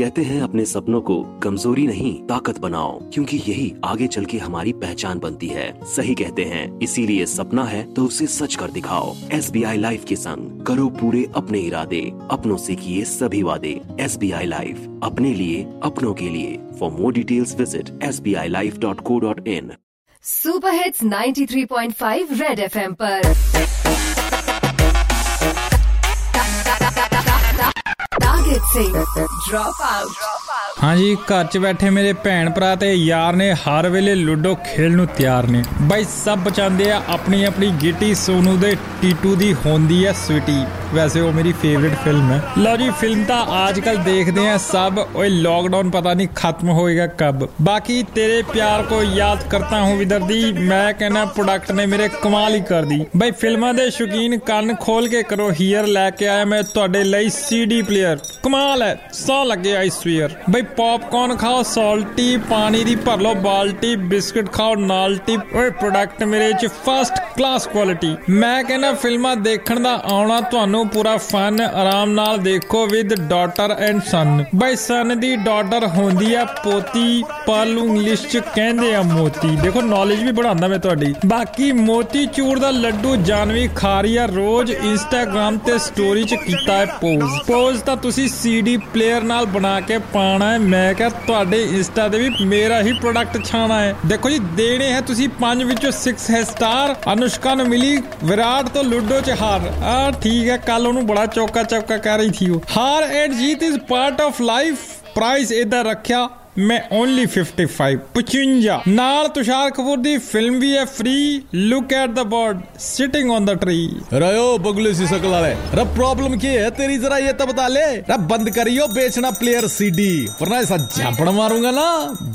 कहते हैं अपने सपनों को कमज़ोरी नहीं, ताकत बनाओ, क्योंकि यही आगे चल के हमारी पहचान बनती है। सही कहते हैं, इसीलिए सपना है तो उसे सच कर दिखाओ। एस बी आई लाइफ के संग करो पूरे अपने इरादे, अपनों से किए सभी वादे। एस बी आई लाइफ, अपने लिए, अपनों के लिए। For more details visit S B I life dot co dot in super hits 93.5 red FM पर। say drop out ਹਾਂਜੀ, ਘਰ 'ਚ ਬੈਠੇ ਮੇਰੇ ਭੈਣ ਭਰਾ ਤੇ ਯਾਰ ਨੇ ਹਰ ਵੇਲੇ ਲੂਡੋ ਖੇਲ ਨੂੰ ਤਿਆਰ ਨੇ। ਬਾਈ, ਸਭ ਬਚਾਉਂਦੇ ਆ ਆਪਣੀ ਆਪਣੀ ਗੀਟੀ ਸੋਨੂ ਦੇ ਟੀਟੂ ਦੀ ਹੁੰਦੀ ਆ ਸਵੀਟੀ। ਵੈਸੇ ਉਹ ਮੇਰੀ ਫੇਵਰਿਟ ਫਿਲਮ ਹੈ। ਲਓ ਜੀ ਫਿਲਮ ਤਾਂ ਅੱਜ ਕੱਲ ਦੇਖਦੇ ਆ ਸਭ। ਓਏ ਲੋਕਡਾਊਨ ਪਤਾ ਨਹੀਂ ਖਤਮ ਹੋਏਗਾ ਕਬ। ਬਾਕੀ ਤੇਰੇ ਪਿਆਰ ਕੋ ਯਾਦ ਕਰਤਾ ਹੂੰ ਵਿਦਰਦੀ ਮੈਂ ਕਹਿੰਦਾ ਪ੍ਰੋਡਕਟ ਨੇ ਮੇਰੇ ਕਮਾਲ ਹੀ ਕਰ ਦੀ ਬਾਈ, ਫਿਲਮਾਂ ਦੇ ਸ਼ੌਕੀਨ ਕੰਨ ਖੋਲ ਕੇ ਕਰੋ। ਹੀਅਰ ਲੈ ਕੇ ਆਇਆ ਮੈਂ ਤੁਹਾਡੇ ਲਈ ਸੀਡੀ ਪਲੇਅਰ ਕਮਾਲ ਹੈ, ਸੌ ਲੱਗੇ ਆਈ ਸਵੀਅਰ ਬਈ ਪੌਪਕਾਰਨ ਖਾਓ ਸਾਲਟੀ ਪਾਣੀ ਦੀ ਭਰ ਲਓ, ਬਾਲਟੀ, ਬਿਸਕਟ ਖਾਓ ਨਾਲਟੀ ਓਏ ਪ੍ਰੋਡਕਟ ਮੇਰੇ ਚ ਫਸਟ ਕਲਾਸ ਕੁਆਲਿਟੀ ਮੈਂ ਕਹਿੰਦਾ ਫਿਲਮਾਂ ਦੇਖਣ ਦਾ ਆਉਣਾ ਤੁਹਾਨੂੰ ਪੂਰਾ ਫਨ ਆਰਾਮ ਨਾਲ ਦੇਖੋ ਵਿਦ ਡਾਟਰ ਐਂਡ ਸਨ ਬਈ ਸਨ ਦੀ ਡਾਟਰ ਹੁੰਦੀ ਆ ਪੋਤੀ ਪਰ ਨੂੰ ਇੰਗਲਿਸ਼ ਚ ਕਹਿੰਦੇ ਆ ਮੋਤੀ। ਦੇਖੋ ਨੌਲੇਜ ਵੀ बढ़ाਉਂਦਾ ਮੈਂ ਤੁਹਾਡੀ। ਬਾਕੀ ਮੋਤੀ ਚੂਰ ਦਾ ਲੱਡੂ ਜਾਨਵੀ ਖਾ ਰਹੀ ਆ, ਰੋਜ਼ ਇੰਸਟਾਗ੍ਰam ਤੇ ਸਟੋਰੀ ਚ ਕੀਤਾ ਹੈ ਪੋਜ਼ ਪੋਜ਼ ਤਾਂ ਤੁਸੀਂ ਸੀਡੀ ਪਲੇਅਰ ਨਾਲ ਬਣਾ ਕੇ ਪਾਣਾ ਹੈ। ਮੈਂ ਕਿਹਾ ਤੁਹਾਡੇ ਇੰਸਟਾ ਤੇ ਵੀ ਮੇਰਾ ਹੀ ਪ੍ਰੋਡਕਟ ਛਾਣਾ ਹੈ। ਦੇਖੋ ਜੀ, ਦੇਣੇ ਹੈ ਤੁਸੀਂ 5 ਵਿੱਚੋਂ 6 ਹੈ ਸਟਾਰ ਅਨੁਸ਼ਕਾ ਨੂੰ ਮਿਲੀ, ਵਿਰਾਟ ਤੋਂ ਲੁੱਡੋ ਚ ਹਾਰ। ਆ ਠੀਕ ਹੈ ਕੱਲ ਉਹਨੂੰ ਬੜਾ ਚੌਕਾ ਚੌਕਾ ਕਰ ਰਹੀ ਥੀ ਉਹ ਹਾਰ and Jeet is part of life price ਇਧਰ ਰੱਖਿਆ ਮੈਂ ਓਨਲੀ 55 55 ਨਾਲ ਤੁਸ਼ਾਰ ਕਪੂਰ ਦੀ ਫਿਲਮ ਵੀ ਹੈ free look at the bird sitting on the tree रयो बगुले सी सकल वाले रब प्रॉब्लम क्या है तेरी जरा ये तो बता ले रब बंद करियो बेचना प्लेयर सीडी वरना ऐसा झापड़ मारूंगा ना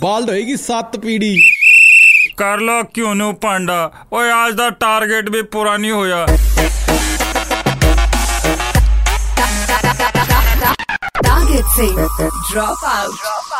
बाल्ड होएगी सात पीढ़ी ਕਰ ਲੋ ਕਿਉਂ ਨੂੰ ਭਾਂਡਾ ਓਏ ਅੱਜ ਦਾ ਟਾਰਗੇਟ ਵੀ ਪੂਰਾ ਨਹੀਂ Say, drop out. Drop out.